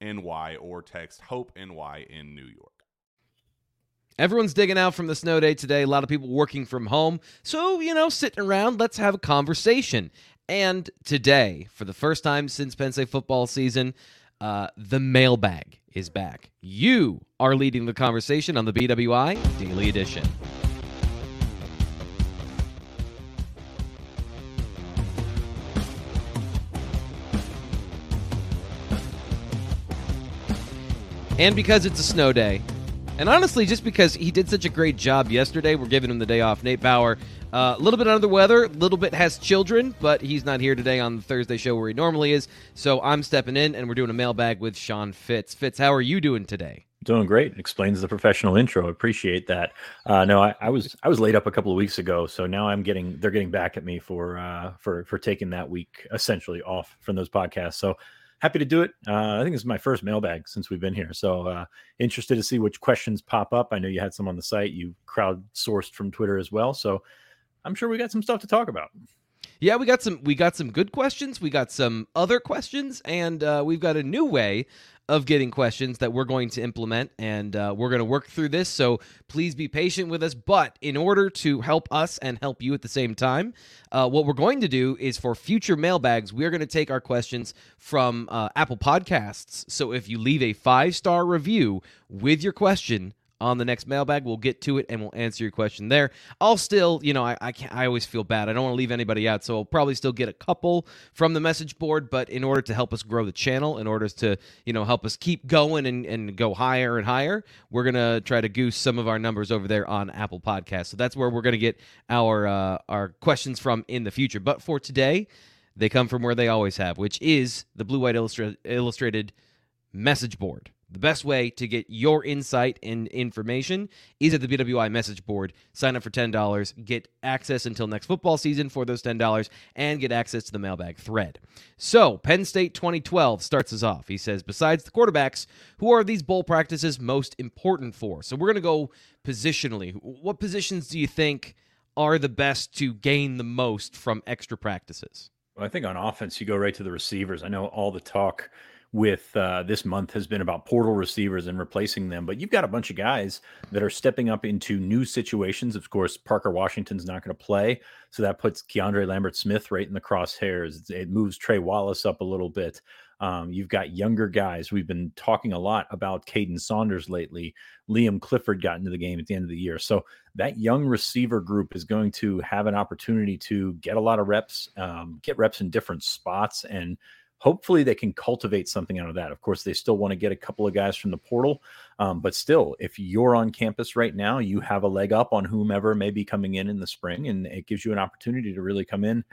NY or text Hope NY in New York. Everyone's digging out from the snow day today. A lot of people working from home. So, you know, sitting around, let's have a conversation. And today, for the first time since Penn State football season, uh, the mailbag is back. You are leading the conversation on the BWI Daily Edition. And because it's a snow day. And honestly, just because he did such a great job yesterday, we're giving him the day off. Nate Bauer, uh, a uh, little bit under the weather, a little bit has children, but he's not here today on the Thursday show where he normally is. So I'm stepping in, and we're doing a mailbag with Sean Fitz. Fitz, how are you doing today? Doing great. Explains the professional intro. Appreciate that. Uh, no, I, I, was I was laid up a couple of weeks ago, so now I'm getting they're getting back at me for uh, for for taking that week essentially off from those podcasts. So happy to do it. Uh, I think this is my first mailbag since we've been here. So uh, interested to see which questions pop up. I know you had some on the site. You crowdsourced from Twitter as well. So I'm sure we got some stuff to talk about. Yeah, we got some we got some good questions. We got some other questions, and uh, we've got a new way of getting questions that we're going to implement, and uh, we're going to work through this. So please be patient with us. But in order to help us and help you at the same time, uh, what we're going to do is for future mailbags, we're going to take our questions from uh, Apple Podcasts. So if you leave a five star review with your question, on the next mailbag. We'll get to it and we'll answer your question there. I'll still, you know, I I, I always feel bad. I don't want to leave anybody out, so I'll probably still get a couple from the message board. But in order to help us grow the channel, in order to you know help us keep going and and go higher and higher, we're gonna try to goose some of our numbers over there on Apple Podcasts. So that's where we're gonna get our uh, our questions from in the future. But for today. They come from where they always have, which is the Blue White Illustra- Illustrated message board. The best way to get your insight and information is at the BWI message board. Sign up for $10, get access until next football season for those $10, and get access to the mailbag thread. So, Penn State 2012 starts us off. He says, besides the quarterbacks, who are these bowl practices most important for? So, we're going to go positionally. What positions do you think are the best to gain the most from extra practices? Well, I think on offense, you go right to the receivers. I know all the talk with uh, this month has been about portal receivers and replacing them. But you've got a bunch of guys that are stepping up into new situations. Of course, Parker Washington's not going to play, so that puts Keandre Lambert Smith right in the crosshairs. It moves Trey Wallace up a little bit. Um, you've got younger guys. We've been talking a lot about Kaden Saunders lately. Liam Clifford got into the game at the end of the year. So that young receiver group is going to have an opportunity to get a lot of reps, um, get reps in different spots, and hopefully they can cultivate something out of that. Of course, they still want to get a couple of guys from the portal, um, but still, if you're on campus right now, you have a leg up on whomever may be coming in in the spring, and it gives you an opportunity to really come in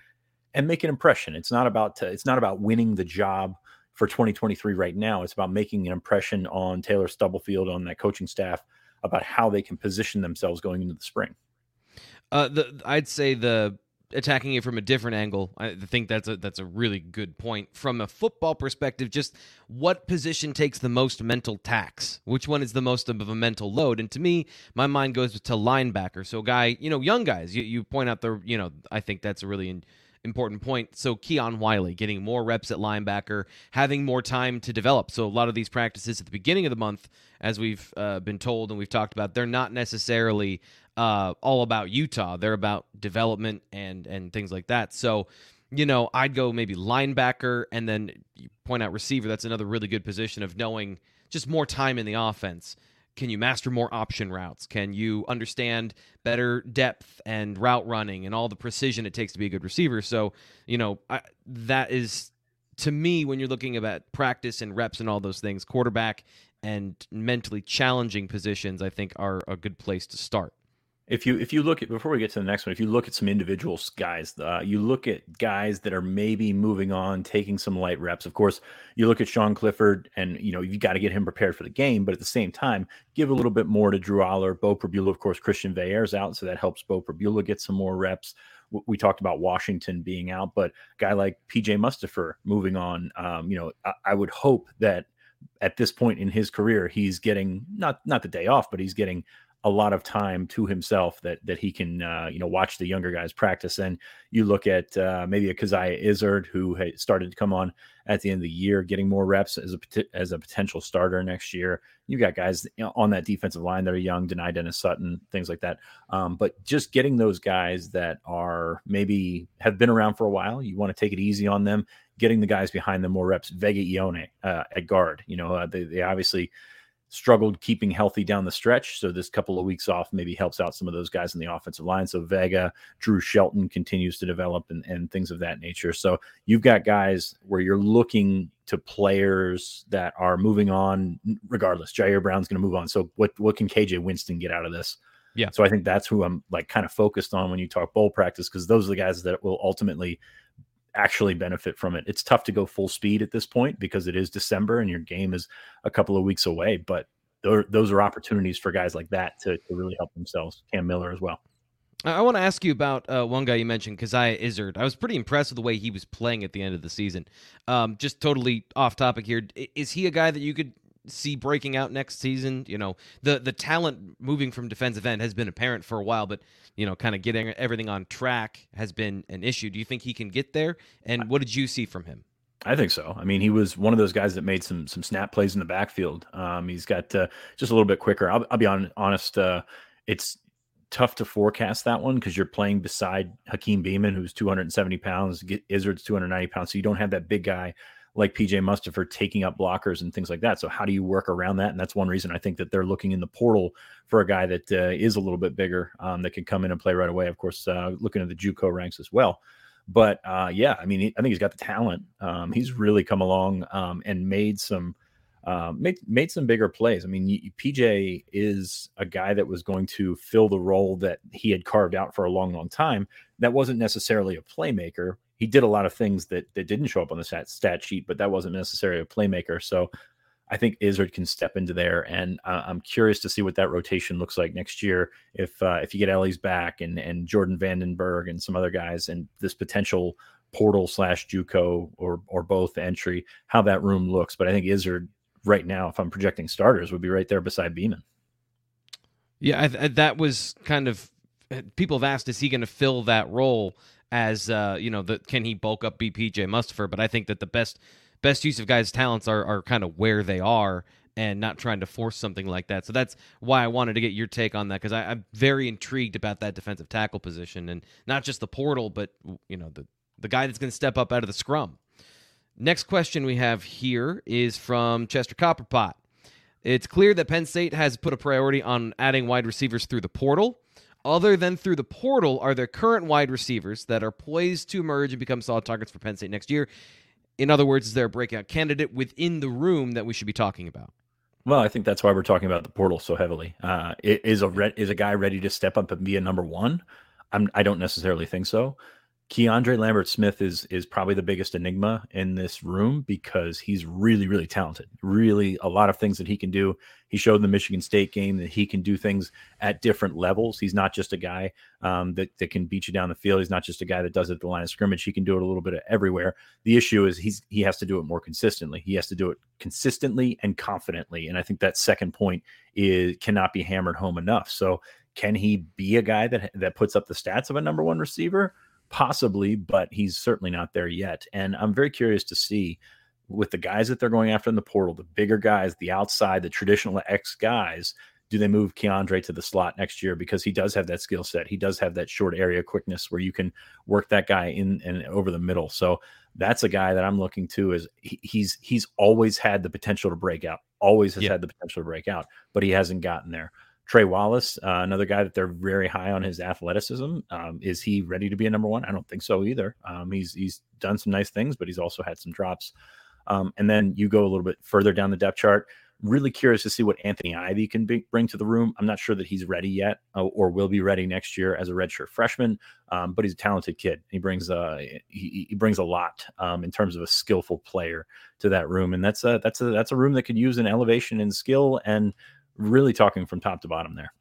and make an impression. It's not about to, it's not about winning the job for 2023 right now. It's about making an impression on Taylor Stubblefield on that coaching staff about how they can position themselves going into the spring. Uh, the I'd say the attacking it from a different angle. I think that's a that's a really good point from a football perspective. Just what position takes the most mental tax? Which one is the most of a mental load? And to me, my mind goes to linebacker. So, guy, you know, young guys. You, you point out the you know I think that's a really. In, important point. So Keon Wiley getting more reps at linebacker, having more time to develop. So a lot of these practices at the beginning of the month, as we've uh, been told and we've talked about, they're not necessarily uh, all about Utah. They're about development and and things like that. So you know, I'd go maybe linebacker and then point out receiver. That's another really good position of knowing just more time in the offense. Can you master more option routes? Can you understand better depth and route running and all the precision it takes to be a good receiver? So, you know, I, that is to me when you're looking at practice and reps and all those things, quarterback and mentally challenging positions, I think are a good place to start if you if you look at before we get to the next one, if you look at some individual guys, uh, you look at guys that are maybe moving on, taking some light reps. Of course, you look at Sean Clifford, and you know you got to get him prepared for the game, but at the same time, give a little bit more to Drew Allar, Beau Pribula. Of course, Christian Veilleux's out, so that helps Beau Pribula get some more reps. We talked about Washington being out, but guy like PJ Mustipher moving on. Um, you know, I, I would hope that at this point in his career, he's getting not not the day off, but he's getting a lot of time to himself that that he can uh, you know watch the younger guys practice. And you look at uh, maybe a Coziah Izzard who started to come on at the end of the year, getting more reps as a as a potential starter next year. You've got guys on that defensive line that are young, Dani Dennis Sutton, things like that. Um, but just getting those guys that are maybe have been around for a while, you want to take it easy on them. Getting the guys behind them more reps. Vega Ioane uh, at guard, you know, uh, they, they obviously struggled keeping healthy down the stretch. So this couple of weeks off maybe helps out some of those guys in the offensive line. So Vega, Drew Shelton continues to develop and, and things of that nature. So you've got guys where you're looking to players that are moving on regardless. Ji'Ayir Brown's going to move on. So what what can KJ Winston get out of this? Yeah. So I think that's who I'm like kind of focused on when you talk bowl practice because those are the guys that will ultimately actually benefit from it. It's tough to go full speed at this point because it is December and your game is a couple of weeks away. But those are opportunities for guys like that to, to really help themselves. Cam Miller as well. I want to ask you about uh, one guy you mentioned, Coziah Izzard. I was pretty impressed with the way he was playing at the end of the season. Um, just totally off topic here. Is he a guy that you could see breaking out next season. You know, the the talent moving from defensive end has been apparent for a while, but you know, kind of getting everything on track has been an issue. Do you think he can get there? And what did you see from him? I think so. I mean, he was one of those guys that made some some snap plays in the backfield. Um, he's got uh, just a little bit quicker. I'll, I'll be on, honest. Uh, it's tough to forecast that one because you're playing beside Hakeem Beamon, who's 270 pounds. Izzard's 290 pounds, so you don't have that big guy like PJ Mustipher taking up blockers and things like that. So how do you work around that? And that's one reason I think that they're looking in the portal for a guy that uh, is a little bit bigger um, that can come in and play right away. Of course, uh, looking at the JUCO ranks as well. But uh, yeah, I mean, I think he's got the talent. Um, he's really come along um, and made some um, made made some bigger plays. I mean, PJ is a guy that was going to fill the role that he had carved out for a long, long time. That wasn't necessarily a playmaker, he did a lot of things that that didn't show up on the stat, stat sheet, but that wasn't necessarily a playmaker. So I think Izzard can step into there, and uh, I'm curious to see what that rotation looks like next year. If uh, if you get Ellies back and and Jordan Vandenberg and some other guys, and this potential portal slash JUCO or or both entry, how that room looks. But I think Izzard right now, if I'm projecting starters, would be right there beside Beamon. Yeah, I, I, that was kind of people have asked, is he going to fill that role? As uh, you know, the can he bulk up BPJ Mustipher? But I think that the best best use of guys' talents are are kind of where they are and not trying to force something like that. So that's why I wanted to get your take on that because I'm very intrigued about that defensive tackle position and not just the portal, but you know the the guy that's going to step up out of the scrum. Next question we have here is from Chester Copperpot. It's clear that Penn State has put a priority on adding wide receivers through the portal other than through the portal, are there current wide receivers that are poised to emerge and become solid targets for Penn State next year? In other words, is there a breakout candidate within the room that we should be talking about? Well, I think that's why we're talking about the portal so heavily. Uh, is a re- is a guy ready to step up and be a number one? I'm, I don't necessarily think so. Keandre Lambert Smith is is probably the biggest enigma in this room because he's really really talented. Really a lot of things that he can do. He showed in the Michigan State game that he can do things at different levels. He's not just a guy um, that that can beat you down the field. He's not just a guy that does it at the line of scrimmage. He can do it a little bit everywhere. The issue is he's he has to do it more consistently. He has to do it consistently and confidently. And I think that second point is cannot be hammered home enough. So can he be a guy that that puts up the stats of a number one receiver? Possibly, but he's certainly not there yet. And I'm very curious to see with the guys that they're going after in the portal, the bigger guys, the outside, the traditional X guys, do they move Keandre to the slot next year because he does have that skill set. He does have that short area quickness where you can work that guy in and over the middle. So that's a guy that I'm looking to is he, he's he's always had the potential to break out, always has yeah. had the potential to break out, but he hasn't gotten there. Trey Wallace, uh, another guy that they're very high on his athleticism. Um, is he ready to be a number one? I don't think so either. Um, he's he's done some nice things, but he's also had some drops. Um, and then you go a little bit further down the depth chart. Really curious to see what Anthony Ivey can be, bring to the room. I'm not sure that he's ready yet, uh, or will be ready next year as a redshirt freshman. Um, but he's a talented kid. He brings uh, he, he brings a lot um, in terms of a skillful player to that room, and that's a that's a that's a room that could use an elevation in skill and really talking from top to bottom there.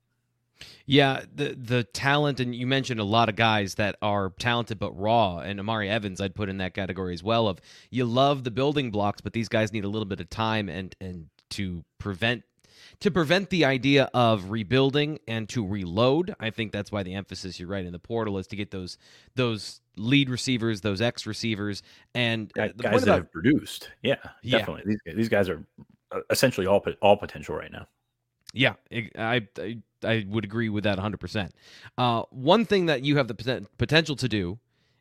Yeah, the the talent, and you mentioned a lot of guys that are talented but raw, and Omari Evans, I'd put in that category as well. Of you love the building blocks, but these guys need a little bit of time and and to prevent to prevent the idea of rebuilding and to reload. I think that's why the emphasis you're right in the portal is to get those those lead receivers, those X receivers, and uh, guys that have produced. Yeah, definitely. Yeah. These these guys are uh, essentially all all potential right now. Yeah, I, I, I would agree with that 100%. Uh, one thing that you have the potential to do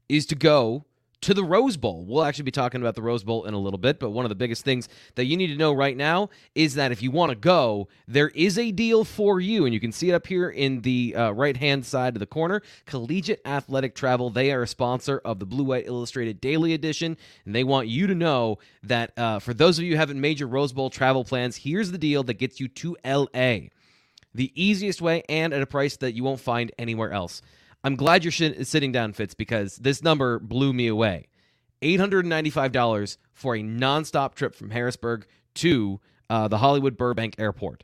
is to go to the Rose Bowl. We'll actually be talking about the Rose Bowl in a little bit, but one of the biggest things that you need to know right now is that if you want to go, there is a deal for you, and you can see it up here in the uh, right hand side of the corner. Collegiate Athletic Travel, they are a sponsor of the Blue White Illustrated Daily Edition, and they want you to know that uh, for those of you who haven't made your Rose Bowl travel plans, here's the deal that gets you to LA. The easiest way and at a price that you won't find anywhere else. I'm glad you're sh- sitting down, Fitz, because this number blew me away. $895 for a nonstop trip from Harrisburg to uh, the Hollywood Burbank Airport.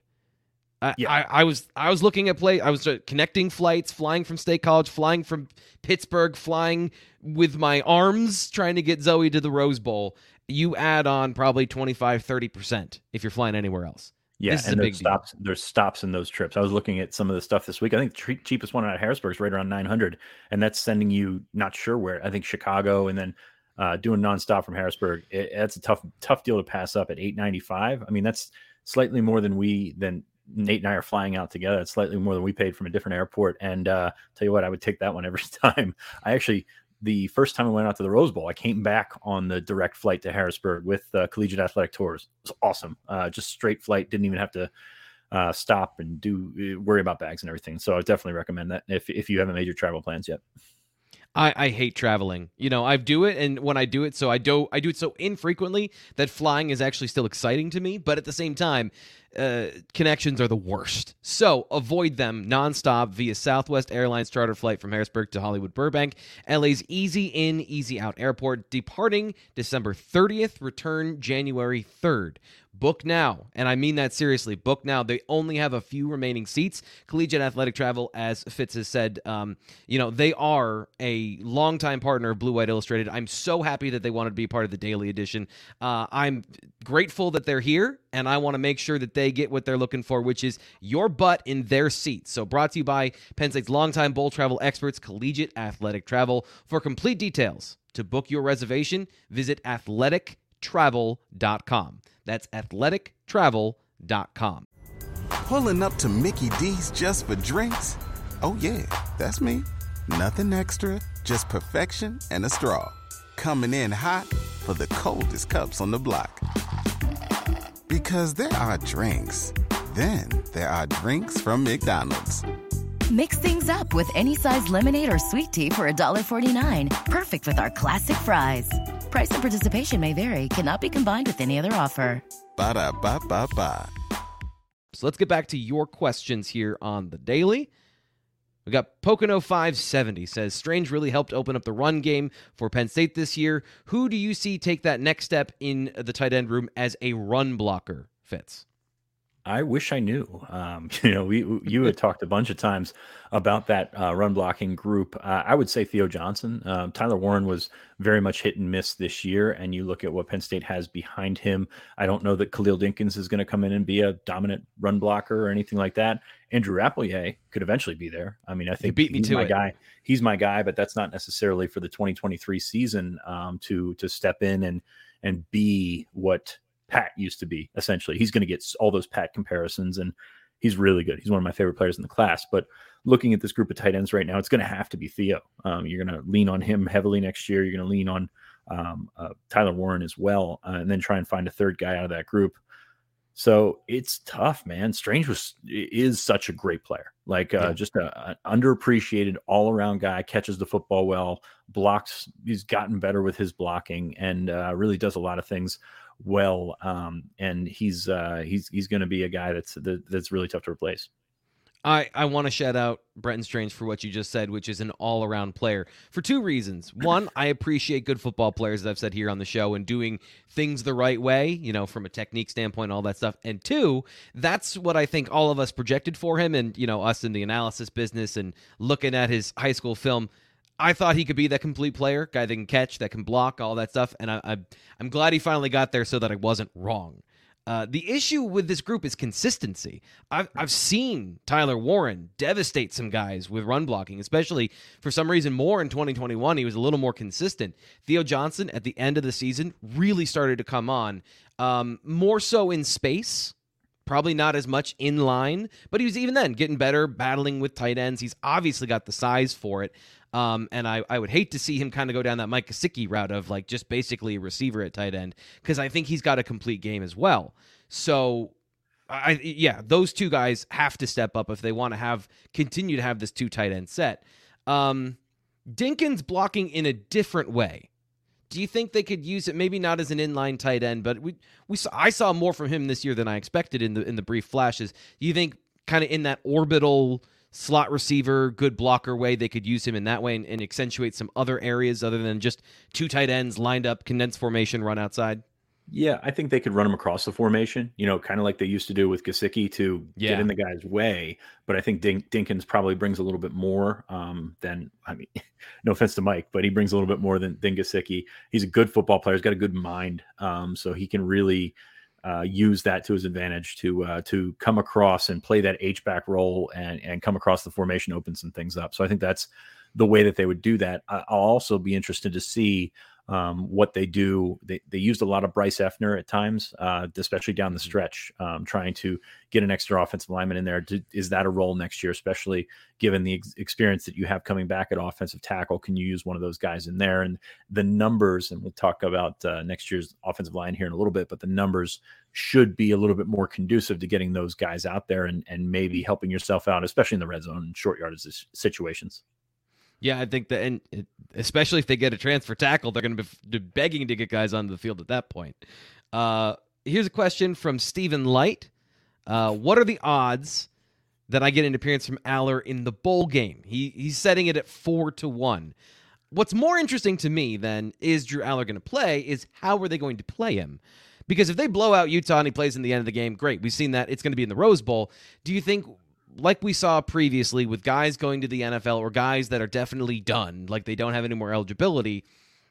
I, yeah. I, I, was I was looking at play. I was uh, connecting flights, flying from State College, flying from Pittsburgh, flying with my arms, trying to get Zoe to the Rose Bowl. You add on probably 25, 30% if you're flying anywhere else. Yeah, this and there's stops. Deal. There's stops in those trips. I was looking at some of the stuff this week. I think the cheapest one out of Harrisburg is right around 900, and that's sending you not sure where. I think Chicago, and then uh, doing nonstop from Harrisburg. It, that's a tough tough deal to pass up at 895. I mean, that's slightly more than we than Nate and I are flying out together. It's slightly more than we paid from a different airport. And uh, tell you what, I would take that one every time. I actually the first time I went out to the Rose Bowl, I came back on the direct flight to Harrisburg with uh, Collegiate Athletic Tours. It was awesome. Uh, just straight flight. Didn't even have to uh, stop and do uh, worry about bags and everything. So I definitely recommend that if if you haven't made your travel plans yet. I, I hate traveling. You know, I do it, and when I do it, so I do I do it so infrequently that flying is actually still exciting to me. But at the same time, uh, connections are the worst. So avoid them nonstop via Southwest Airlines charter flight from Harrisburg to Hollywood Burbank, LA's easy in, easy out airport, departing December 30th, return January 3rd. Book now, and I mean that seriously. Book now. They only have a few remaining seats. Collegiate Athletic Travel, as Fitz has said, um, you know they are a longtime partner of Blue White Illustrated. I'm so happy that they wanted to be part of the daily edition. Uh, I'm grateful that they're here, and I want to make sure that they get what they're looking for, which is your butt in their seat. So brought to you by Penn State's longtime bowl travel experts, Collegiate Athletic Travel. For complete details to book your reservation, visit athletictravel.com. That's athletictravel.com. Pulling up to Mickey D's just for drinks? Oh, yeah, that's me. Nothing extra, just perfection and a straw. Coming in hot for the coldest cups on the block. Because there are drinks, then there are drinks from McDonald's. Mix things up with any size lemonade or sweet tea for $1.49. Perfect with our classic fries. Price and participation may vary, cannot be combined with any other offer. Ba da ba ba ba. So let's get back to your questions here on the daily. We got Pocono 570 says Strange really helped open up the run game for Penn State this year. Who do you see take that next step in the tight end room as a run blocker? Fitz. I wish I knew. Um, you know, we you had talked a bunch of times about that uh, run blocking group. Uh, I would say Theo Johnson. Um, Tyler Warren was very much hit and miss this year, and you look at what Penn State has behind him. I don't know that Khalil Dinkins is going to come in and be a dominant run blocker or anything like that. Andrew Rappleyea could eventually be there. I mean, I think beat me he's to my it. guy. He's my guy, but that's not necessarily for the 2023 season um, to to step in and and be what Pat used to be. Essentially, he's going to get all those Pat comparisons, and he's really good. He's one of my favorite players in the class. But looking at this group of tight ends right now, it's going to have to be Theo. Um, you're going to lean on him heavily next year. You're going to lean on um, uh, Tyler Warren as well, uh, and then try and find a third guy out of that group. So it's tough, man. Strange was is such a great player, like uh, Yeah. just a, an underappreciated all around guy. Catches the football well, blocks. He's gotten better with his blocking, and uh, really does a lot of things well. Um, and he's uh, he's he's going to be a guy that's that, that's really tough to replace. I, I want to shout out Brenton Strange for what you just said, which is an all around player for two reasons. One, I appreciate good football players, as I've said here on the show, and doing things the right way, you know, from a technique standpoint, all that stuff. And two, that's what I think all of us projected for him, and, you know, us in the analysis business and looking at his high school film. I thought he could be that complete player, guy that can catch, that can block, all that stuff. And I, I, I'm glad he finally got there so that I wasn't wrong. Uh, the issue with this group is consistency. I've, I've seen Tyler Warren devastate some guys with run blocking, especially for some reason more in 2021. He was a little more consistent. Theo Johnson at the end of the season really started to come on, um, more so in space. Probably not as much in line, but he was even then getting better, battling with tight ends. He's obviously got the size for it. Um, and I, I would hate to see him kind of go down that Mike Gesicki route of like just basically a receiver at tight end because I think he's got a complete game as well. So, I yeah, those two guys have to step up if they want to have continue to have this two tight end set. Um, Dinkins blocking in a different way. Do you think they could use it? Maybe not as an inline tight end, but we we saw, I saw more from him this year than I expected in the in the brief flashes. Do you think kind of in that orbital slot receiver, good blocker way they could use him in that way and, and accentuate some other areas other than just two tight ends lined up, condensed formation, run outside? Yeah, I think they could run him across the formation, you know, kind of like they used to do with Gesicki to Yeah. get in the guy's way. But I think Dink, Dinkins probably brings a little bit more um, than, I mean, no offense to Mike, but he brings a little bit more than, than Gesicki. He's a good football player. He's got a good mind. Um, so he can really uh, use that to his advantage to uh, to come across and play that H back role and, and come across the formation, open some things up. So I think that's the way that they would do that. I'll also be interested to see um, what they do. They, they used a lot of Bryce Effner at times, uh, especially down the stretch, um, trying to get an extra offensive lineman in there. Is that a role next year, especially given the ex- experience that you have coming back at offensive tackle? Can you use one of those guys in there? And the numbers, and we'll talk about uh, next year's offensive line here in a little bit, but the numbers should be a little bit more conducive to getting those guys out there and, and maybe helping yourself out, especially in the red zone and short yardage situations. Yeah, I think that, and especially if they get a transfer tackle, they're going to be begging to get guys onto the field at that point. Uh, here's a question from Stephen Light. Uh, what are the odds that I get an appearance from Allar in the bowl game? He he's setting it at four to one. What's more interesting to me than is Drew Allar going to play is how are they going to play him? Because if they blow out Utah and he plays in the end of the game, great. We've seen that it's going to be in the Rose Bowl. Do you think, like we saw previously with guys going to the NFL or guys that are definitely done, like they don't have any more eligibility,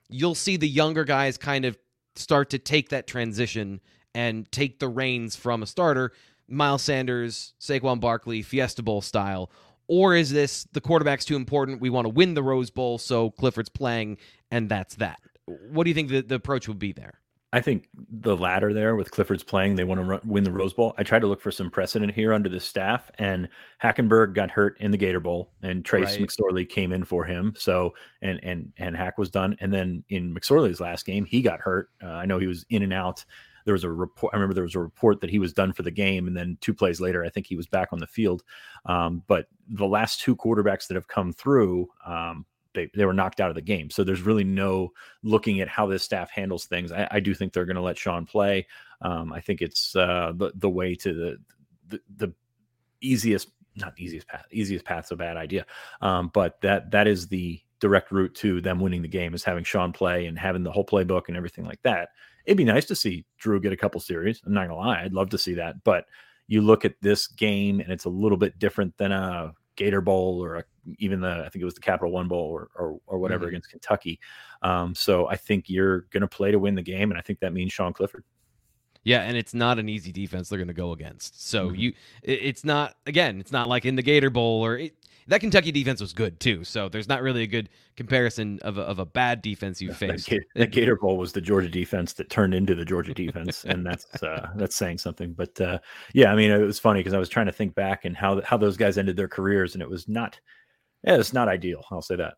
you'll see the younger guys kind of start to take that transition and take the reins from a starter, Miles Sanders, Saquon Barkley, Fiesta Bowl style? Or is this the quarterback's too important? We want to win the Rose Bowl, so Clifford's playing, and that's that. What do you think the, the approach would be there? I think the latter there with Clifford's playing, they want to run, win the Rose Bowl. I tried to look for some precedent here under the staff, and Hackenberg got hurt in the Gator Bowl, and Trace Right. McSorley came in for him. So, and and and Hack was done, and then in McSorley's last game, he got hurt. Uh, I know he was in and out. There was a report. I remember there was a report that he was done for the game, and then two plays later, I think he was back on the field. Um, but the last two quarterbacks that have come through, um, they they were knocked out of the game. So there's really no looking at how this staff handles things. I, I do think they're going to let Sean play. Um, I think it's uh, the the way to the, the the easiest not easiest path easiest path's a bad idea um, but that that is the direct route to them winning the game is having Sean play and having the whole playbook and everything like that. It'd be nice to see Drew get a couple series. I'm not gonna lie, I'd love to see that. But you look at this game and it's a little bit different than a Gator Bowl or a, even the I think it was the Capital One Bowl or or, or whatever mm-hmm. against Kentucky. Um, so I think you're going to play to win the game, and I think that means Sean Clifford. Yeah, and it's not an easy defense they're going to go against. So mm-hmm. you, it's not again, it's not like in the Gator Bowl or it, that Kentucky defense was good too. So there's not really a good comparison of a, of a bad defense you faced. That, that, Gator Bowl was the Georgia defense that turned into the Georgia defense, and that's uh, that's saying something. But uh, yeah, I mean, it was funny because I was trying to think back and how how those guys ended their careers, and it was not, yeah, it's not ideal. I'll say that.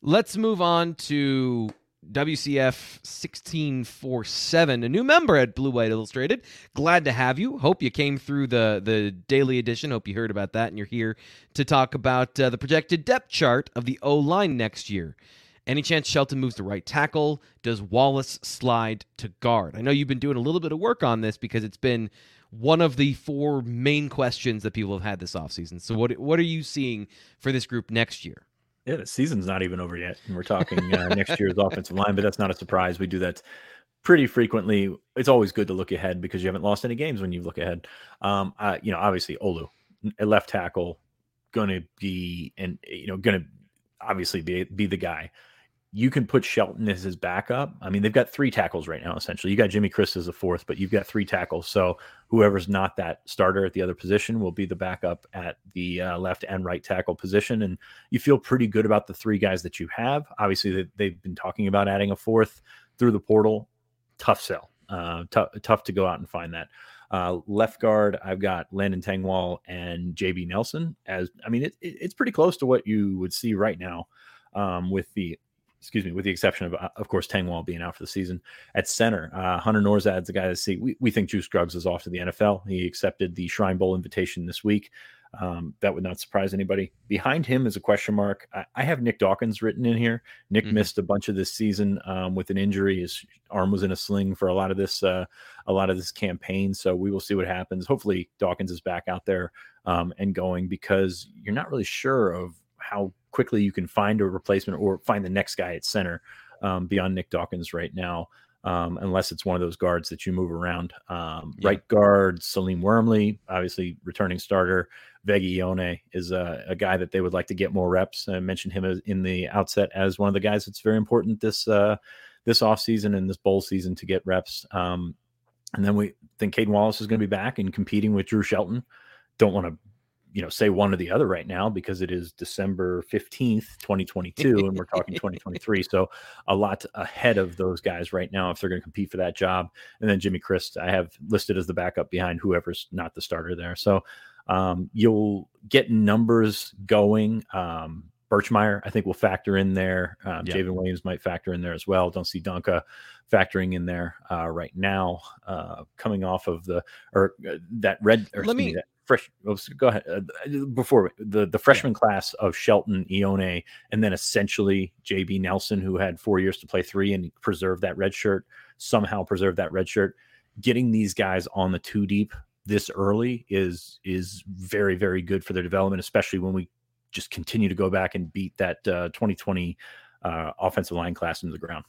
Let's move on to WCF 1647, a new member at Blue White Illustrated. Glad to have you. Hope you came through the, the daily edition. Hope you heard about that and you're here to talk about uh, the projected depth chart of the O line next year. Any chance Shelton moves to right tackle? Does Wallace slide to guard? I know you've been doing a little bit of work on this because it's been one of the four main questions that people have had this offseason. So, what, what are you seeing for this group next year? Yeah, the season's not even over yet, and we're talking uh, next year's offensive line. But that's not a surprise. We do that pretty frequently. It's always good to look ahead because you haven't lost any games when you look ahead. Um, uh, you know, obviously Olu, a left tackle, going to be and you know going to obviously be be the guy you can put Shelton as his backup. I mean, they've got three tackles right now, essentially. You got Jimmy Christ as a fourth, but you've got three tackles. So whoever's not that starter at the other position will be the backup at the uh, left and right tackle position. And you feel pretty good about the three guys that you have. Obviously, they, have been talking about adding a fourth through the portal. Tough sell. Uh, t- tough to go out and find that. Uh, left guard, I've got Landon Tengwall and JB Nelson. As I mean, it, it, it's pretty close to what you would see right now um, with the excuse me, with the exception of, uh, of course, Tengwall being out for the season. At center, uh, Hunter Nourzad's the guy to see. We, we think Juice Scruggs is off to the NFL. He accepted the Shrine Bowl invitation this week. Um, that would not surprise anybody. Behind him is a question mark. I, I have Nick Dawkins written in here. Nick mm-hmm. missed a bunch of this season um, with an injury. His arm was in a sling for a lot of this, uh, a lot of this campaign. So we will see what happens. Hopefully, Dawkins is back out there um, and going because you're not really sure of how quickly you can find a replacement or find the next guy at center um, beyond Nick Dawkins right now, um, unless it's one of those guards that you move around. Um, yeah. Right guard, Salim Wormley, obviously returning starter. Vega Ioane is a, a, guy that they would like to get more reps. I mentioned him in the outset as one of the guys that's very important this uh, this offseason and this bowl season to get reps. Um, and then we think Caedan Wallace is going to be back and competing with Drew Shelton. Don't want to you know say one or the other right now because it is December 15th 2022 and we're talking 2023 so a lot ahead of those guys right now if they're going to compete for that job and then Jimmy Christ I have listed as the backup behind whoever's not the starter there so um, you'll get numbers going um, Birchmeier, I think, will factor in there. Um, yep. J'ven Williams might factor in there as well. Don't see Donka factoring in there uh, right now. Uh, coming off of the or uh, that red. Or, Let me. Me, that, fresh. Oh, go ahead. Uh, before the the freshman yeah. class of Shelton, Ioane, and then essentially JB Nelson, who had four years to play three and preserved that red shirt, somehow preserved that red shirt. Getting these guys on the two deep this early is is very very good for their development, especially when we just continue to go back and beat that uh, 2020 uh, offensive line class into the ground.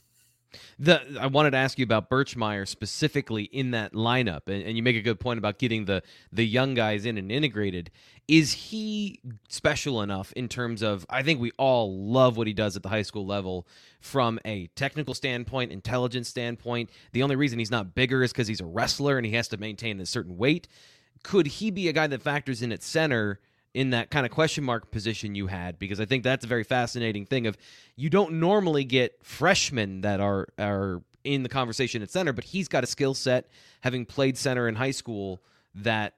The I wanted to ask you about Birchmeier specifically in that lineup, and, and, you make a good point about getting the the young guys in and integrated. Is he special enough in terms of? I think we all love what he does at the high school level from a technical standpoint, intelligence standpoint. The only reason he's not bigger is because he's a wrestler and he has to maintain a certain weight. Could he be a guy that factors in at center? In that kind of question mark position you had because I think that's a very fascinating thing of you don't normally get freshmen that are are in the conversation at center, but he's got a skill set having played center in high school that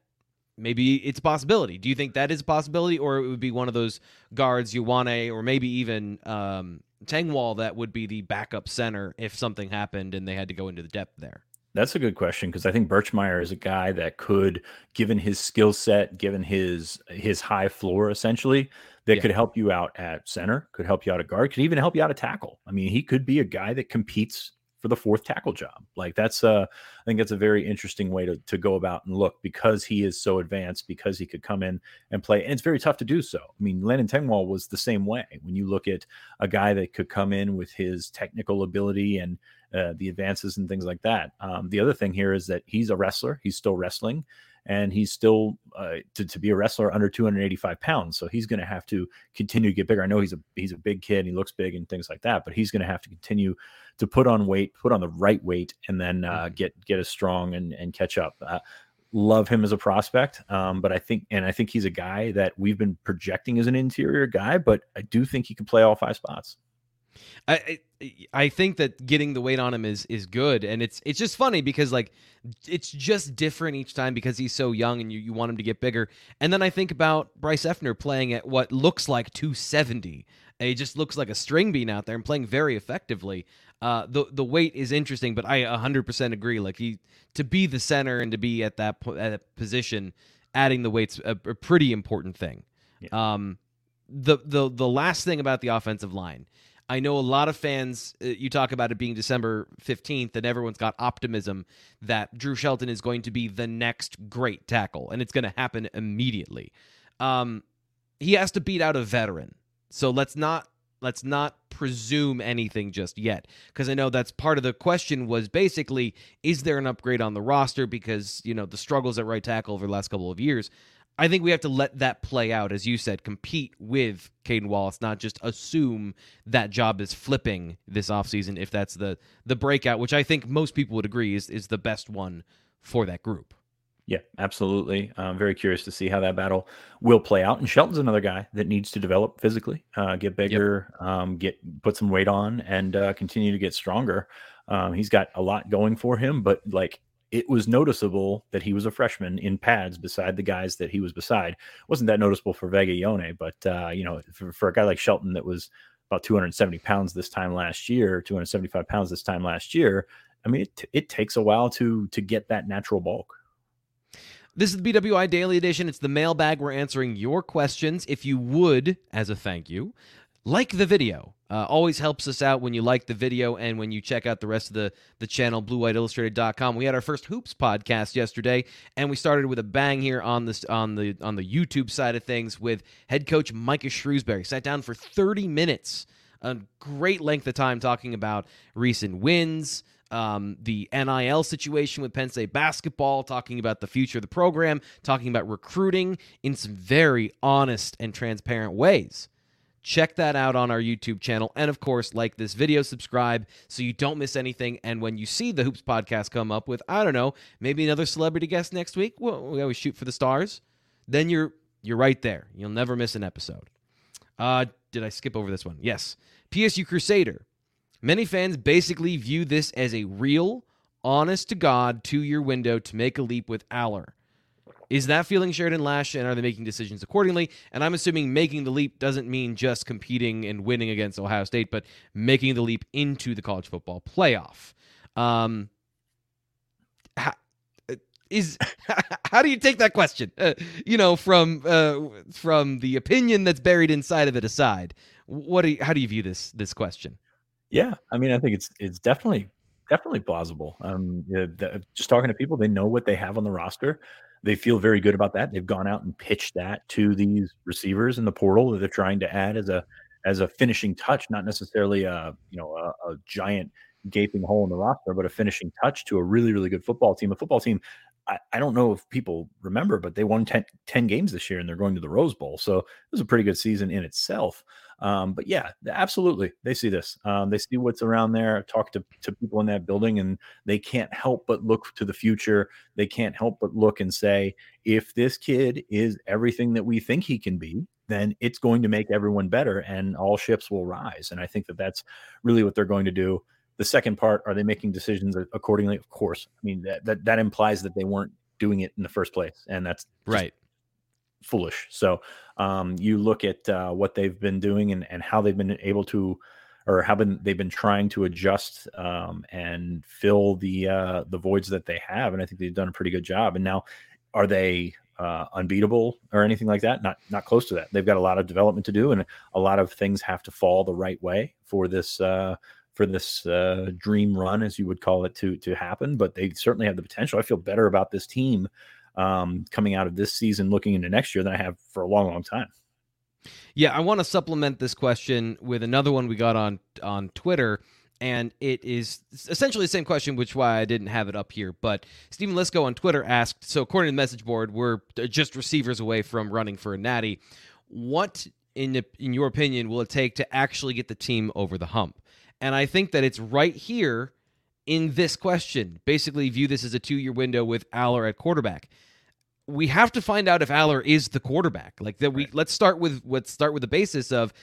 maybe it's a possibility. Do you think that is a possibility, or it would be one of those guards, Ioane, or maybe even um, Tengwall that would be the backup center if something happened and they had to go into the depth there? That's a good question because I think Birchmeier is a guy that could, given his skill set, given his his high floor, essentially, that Yeah. could help you out at center, could help you out at guard, could even help you out at tackle. I mean, he could be a guy that competes for the fourth tackle job. Like that's uh I think that's a very interesting way to to go about and look because he is so advanced, because he could come in and play. And it's very tough to do so. I mean, Landon Tengwall was the same way. When you look at a guy that could come in with his technical ability and uh, the advances and things like that. Um, the other thing here is that he's a wrestler. He's still wrestling, and he's still uh, to, to be a wrestler under 285 pounds. So he's going to have to continue to get bigger. I know he's a he's a big kid. And he looks big and things like that, but he's going to have to continue to put on weight, put on the right weight, and then uh, get get as strong and and catch up. Uh, love him as a prospect, um, but I think and I think he's a guy that we've been projecting as an interior guy, but I do think he can play all five spots. I I I think that getting the weight on him is is good, and it's it's just funny because like it's just different each time because he's so young and you, you want him to get bigger. And then I think about Bryce Effner playing at what looks like 270. And He just looks like a string bean out there and playing very effectively. Uh, the the weight is interesting, but I 100% agree. Like he to be the center and to be at that po- at that position, adding the weight's a, a pretty important thing. Um, the the the last thing about the offensive line. I know a lot of fans. Uh, you talk about it being December fifteenth, and everyone's got optimism that Drew Shelton is going to be the next great tackle, and it's going to happen immediately. Um, he has to beat out a veteran, so let's not let's not presume anything just yet, because I know that's part of the question. Was basically, is there an upgrade on the roster? Because you know the struggles at right tackle over the last couple of years. I think we have to let that play out, as you said, compete with Caedan Wallace, not just assume that job is flipping this offseason if that's the the breakout, which I think most people would agree is is the best one for that group. Yeah, absolutely. I'm very curious to see how that battle will play out. And Shelton's another guy that needs to develop physically, uh, get bigger, um, get put some weight on, and uh, continue to get stronger. Um, he's got a lot going for him, but like it was noticeable that he was a freshman in pads beside the guys that he was beside. Wasn't that noticeable for Vega Ioane, but uh, you know, for, for a guy like Shelton that was about 270 pounds this time last year, 275 pounds this time last year. I mean, it, it takes a while to to get that natural bulk. This is the BWI Daily Edition. It's the mailbag. We're answering your questions. If you would, as a thank you, like the video. Uh, always helps us out when you like the video and when you check out the rest of the, the channel, bluewhiteillustrated.com. We had our first Hoops podcast yesterday, and we started with a bang here on this on the on the YouTube side of things with head coach Micah Shrewsberry. Sat down for 30 minutes, a great length of time talking about recent wins, um, the NIL situation with Penn State basketball, talking about the future of the program, talking about recruiting in some very honest and transparent ways. Check that out on our YouTube channel. And of course, like this video, subscribe so you don't miss anything. And when you see the Hoops podcast come up with, I don't know, maybe another celebrity guest next week, well, we always shoot for the stars, then you're you're right there. You'll never miss an episode. Uh, did I skip over this one? Yes. PSU Crusader. Many fans basically view this as a real, honest to God two year window to make a leap with Allar. Is that feeling shared in Lasch, and are they making decisions accordingly? And I'm assuming making the leap doesn't mean just competing and winning against Ohio State, but making the leap into the college football playoff. Um, how, is how do you take that question? Uh, you know, from uh, from the opinion that's buried inside of it aside, what do you, how do you view this this question? Yeah, I mean, I think it's it's definitely definitely plausible. Um, yeah, the, just talking to people, they know what they have on the roster. They feel very good about that. They've gone out and pitched that to these receivers in the portal that they're trying to add as a as a finishing touch, not necessarily a you know a, a giant gaping hole in the roster, but a finishing touch to a really really good football team. A football team. I, I don't know if people remember, but they won 10, 10 games this year and they're going to the Rose Bowl. So it was a pretty good season in itself. Um, but yeah, absolutely. They see this. Um, they see what's around there, talk to, to people in that building, and they can't help but look to the future. They can't help but look and say, if this kid is everything that we think he can be, then it's going to make everyone better and all ships will rise. And I think that that's really what they're going to do. The second part, are they making decisions accordingly? Of course. I mean, that, that, that implies that they weren't doing it in the first place. And that's right foolish. So um, you look at uh, what they've been doing and, and how they've been able to or how been they've been trying to adjust um, and fill the uh, the voids that they have, and I think they've done a pretty good job. And now, are they uh, unbeatable or anything like that? Not not close to that. They've got a lot of development to do, and a lot of things have to fall the right way for this uh, for this uh, dream run, as you would call it, to to happen. But they certainly have the potential. I feel better about this team um, coming out of this season, looking into next year, than I have for a long, long time. Yeah, I want to supplement this question with another one we got on on Twitter, and it is essentially the same question, which why I didn't have it up here. But Stephen Lisco on Twitter asked, so according to the message board, we're just receivers away from running for a natty. What, in in your opinion, will it take to actually get the team over the hump? And I think that it's right here in this question. Basically, view this as a two year window with Allar at quarterback we have to find out if Allar is the quarterback. Like that, we right. let's start with let's start with the basis of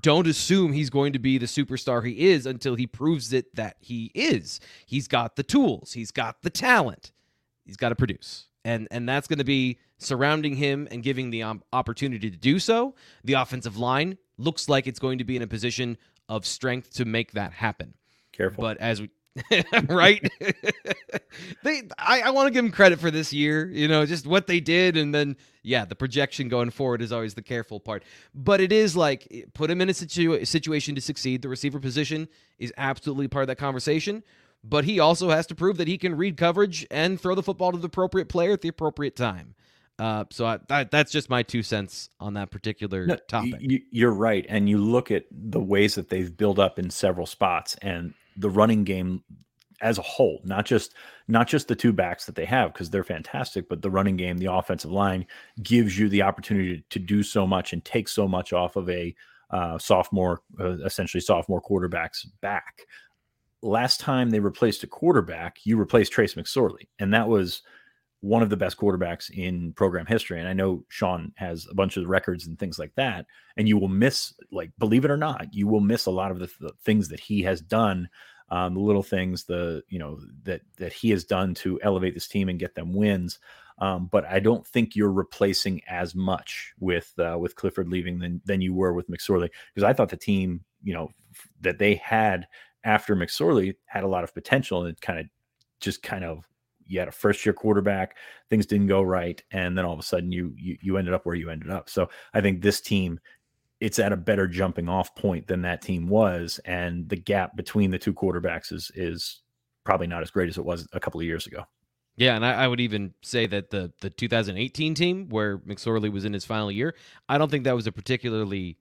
don't assume he's going to be the superstar he is until he proves it that he is. He's got the tools, he's got the talent, he's got to produce, and and that's going to be surrounding him and giving the um, opportunity to do so. The offensive line looks like it's going to be in a position of strength to make that happen. Careful, but as we right? they, I, I want to give them credit for this year. You know, just what they did, and then yeah, the projection going forward is always the careful part. But it is like put him in a situ- situation to succeed. The receiver position is absolutely part of that conversation. But he also has to prove that he can read coverage and throw the football to the appropriate player at the appropriate time. Uh, so I, that, that's just my two cents on that particular no, topic. You, are right, and you look at the ways that they've built up in several spots, and the running game as a whole, not just not just the two backs that they have because they're fantastic, but the running game, the offensive line gives you the opportunity to do so much and take so much off of a uh, sophomore, uh, essentially sophomore quarterback's back. Last time they replaced a quarterback, you replaced Trace McSorley, and that was one of the best quarterbacks in program history. And I know Sean has a bunch of records and things like that. And you will miss, like, believe it or not, you will miss a lot of the, the things that he has done, um, the little things, the you know that that he has done to elevate this team and get them wins. Um, but I don't think you're replacing as much with uh, with Clifford leaving than than you were with McSorley because I thought the team, you know, that they had after McSorley had a lot of potential and it kind of just kind of you had a first year quarterback, things didn't go right, and then all of a sudden you, you you ended up where you ended up. So I think this team it's at a better jumping off point than that team was, and the gap between the two quarterbacks is is probably not as great as it was a couple of years ago. Yeah, and I, I, would even say that the the 2018 team where McSorley was in his final year, I don't think that was a particularly.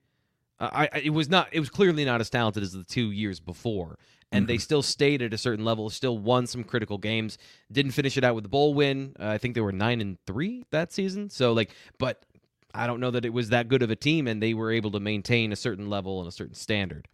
I, I, it was not. It was clearly not as talented as the two years before, and mm-hmm. they still stayed at a certain level, still won some critical games. Didn't finish it out with the bowl win. Uh, I think they were nine and three that season. So like, but I don't know that it was that good of a team, and they were able to maintain a certain level and a certain standard.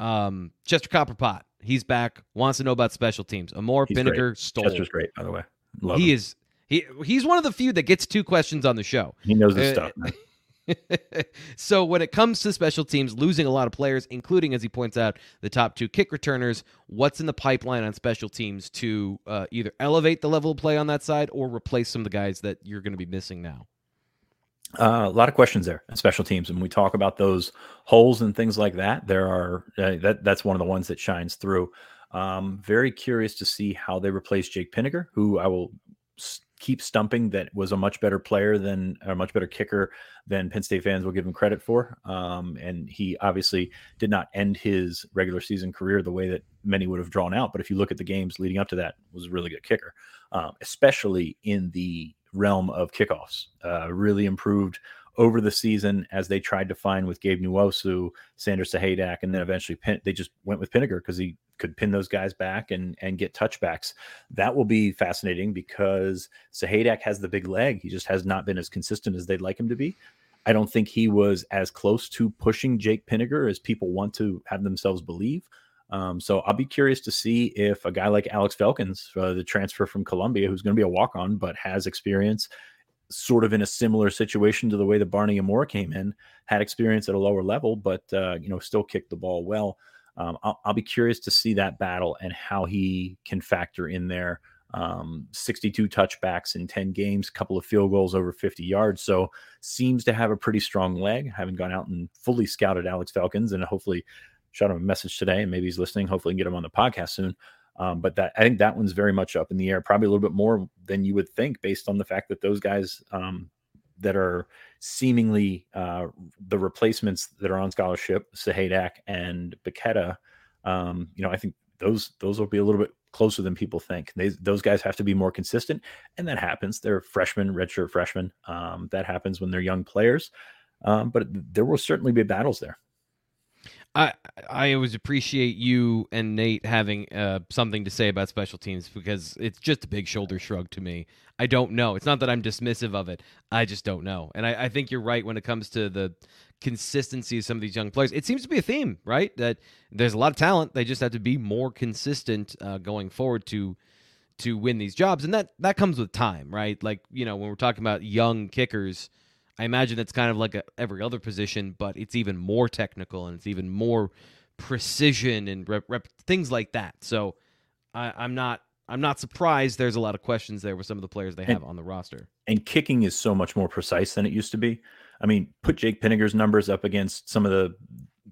Um, Chester Copperpot, he's back. Wants to know about special teams. Amor Pinegar Stoll. Chester's great, by the way. Love he him. is. He he's one of the few that gets two questions on the show. He knows his uh, stuff. so when it comes to special teams, losing a lot of players, including as he points out the top two kick returners, what's in the pipeline on special teams to uh, either elevate the level of play on that side or replace some of the guys that you're going to be missing now? Uh, a lot of questions there on special teams, and we talk about those holes and things like that. There are uh, that that's one of the ones that shines through. Um, very curious to see how they replace Jake Pinegar, who I will keep stumping that was a much better player than a much better kicker than Penn State fans will give him credit for. Um, and he obviously did not end his regular season career the way that many would have drawn out. But if you look at the games leading up to that, was a really good kicker, um, especially in the realm of kickoffs. Uh, really improved over the season as they tried to find with Gabe Nwosu, Sanders Sahaydak, and then eventually pin, they just went with Pinegar because he could pin those guys back and and get touchbacks. That will be fascinating because Sahaydak has the big leg. He just has not been as consistent as they'd like him to be. I don't think he was as close to pushing Jake Pinegar as people want to have themselves believe. Um, so I'll be curious to see if a guy like Alex Felkins, uh, the transfer from Columbia, who's going to be a walk on but has experience, sort of in a similar situation to the way that Barney Amor came in, had experience at a lower level, but uh, you know still kicked the ball well. Um, I'll, I'll, be curious to see that battle and how he can factor in there. Um, 62 touchbacks in 10 games, a couple of field goals over 50 yards. So seems to have a pretty strong leg. Haven't gone out and fully scouted Alex Felkins, and hopefully shot him a message today, and maybe he's listening. Hopefully, get him on the podcast soon. Um, but that I think that one's very much up in the air, probably a little bit more than you would think, based on the fact that those guys um, that are seemingly uh, the replacements that are on scholarship, Sahaydak and Bacchetta, um, you know, I think those those will be a little bit closer than people think. They, those guys have to be more consistent, and that happens. They're freshmen, redshirt freshmen. Um, that happens when they're young players, um, but there will certainly be battles there. I I always appreciate you and Nate having uh, something to say about special teams because it's just a big shoulder shrug to me. I don't know. It's not that I'm dismissive of it. I just don't know. And I, I think you're right when it comes to the consistency of some of these young players. It seems to be a theme, right? That there's a lot of talent. They just have to be more consistent uh, going forward to to win these jobs, and that that comes with time, right? Like you know when we're talking about young kickers I imagine it's kind of like a, every other position, but it's even more technical and it's even more precision and rep, rep, things like that. So I, am not I'm not surprised. There's a lot of questions there with some of the players they have and, on the roster. And kicking is so much more precise than it used to be. I mean, put Jake Pinegar's numbers up against some of the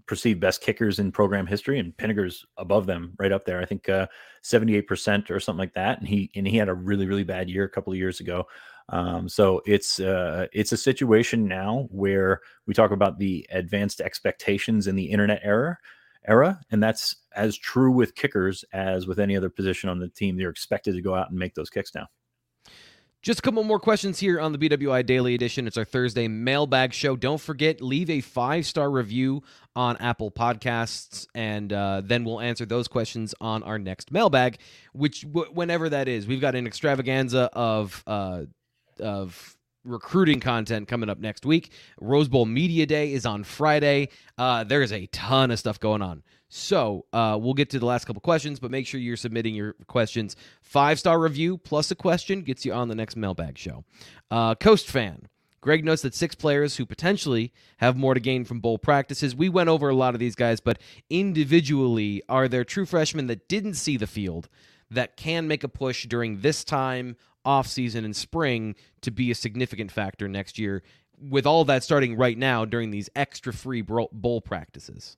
perceived best kickers in program history, and Pinegar's above them, right up there. I think uh, 78% or something like that. And he and he had a really really bad year a couple of years ago. Um, so it's uh, it's a situation now where we talk about the advanced expectations in the internet era era, and that's as true with kickers as with any other position on the team. They're expected to go out and make those kicks now. Just a couple more questions here on the BWI Daily Edition. It's our Thursday mailbag show. Don't forget, leave a five star review on Apple Podcasts, and uh, then we'll answer those questions on our next mailbag, which w- whenever that is. We've got an extravaganza of uh, of recruiting content coming up next week. Rose Bowl Media Day is on Friday. Uh, there's a ton of stuff going on. So uh, we'll get to the last couple questions, but make sure you're submitting your questions. Five star review plus a question gets you on the next mailbag show. Uh, Coast fan. Greg notes that six players who potentially have more to gain from bowl practices. We went over a lot of these guys, but individually, are there true freshmen that didn't see the field that can make a push during this time off season and spring to be a significant factor next year? With all that starting right now during these extra free bowl practices.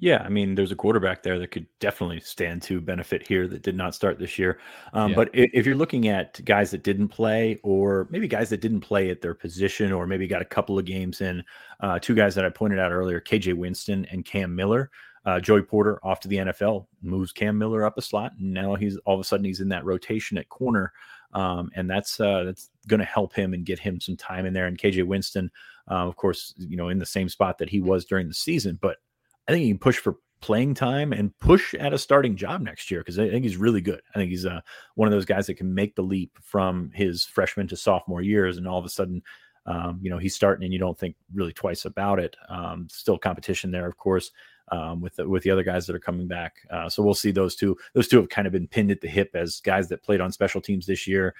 Yeah, I mean, there's a quarterback there that could definitely stand to benefit here that did not start this year. Um, yeah. But if you're looking at guys that didn't play, or maybe guys that didn't play at their position, or maybe got a couple of games in, uh, two guys that I pointed out earlier, KJ Winston and Cam Miller. Uh, Joey Porter off to the NFL moves Cam Miller up a slot, and now he's all of a sudden he's in that rotation at corner, um, and that's uh, that's going to help him and get him some time in there. And KJ Winston, uh, of course, you know, in the same spot that he was during the season, but I think he can push for playing time and push at a starting job next year because I think he's really good. I think he's uh, one of those guys that can make the leap from his freshman to sophomore years, and all of a sudden, um, you know, he's starting, and you don't think really twice about it. Um, still competition there, of course, um, with the, with the other guys that are coming back. Uh, so we'll see those two. Those two have kind of been pinned at the hip as guys that played on special teams this year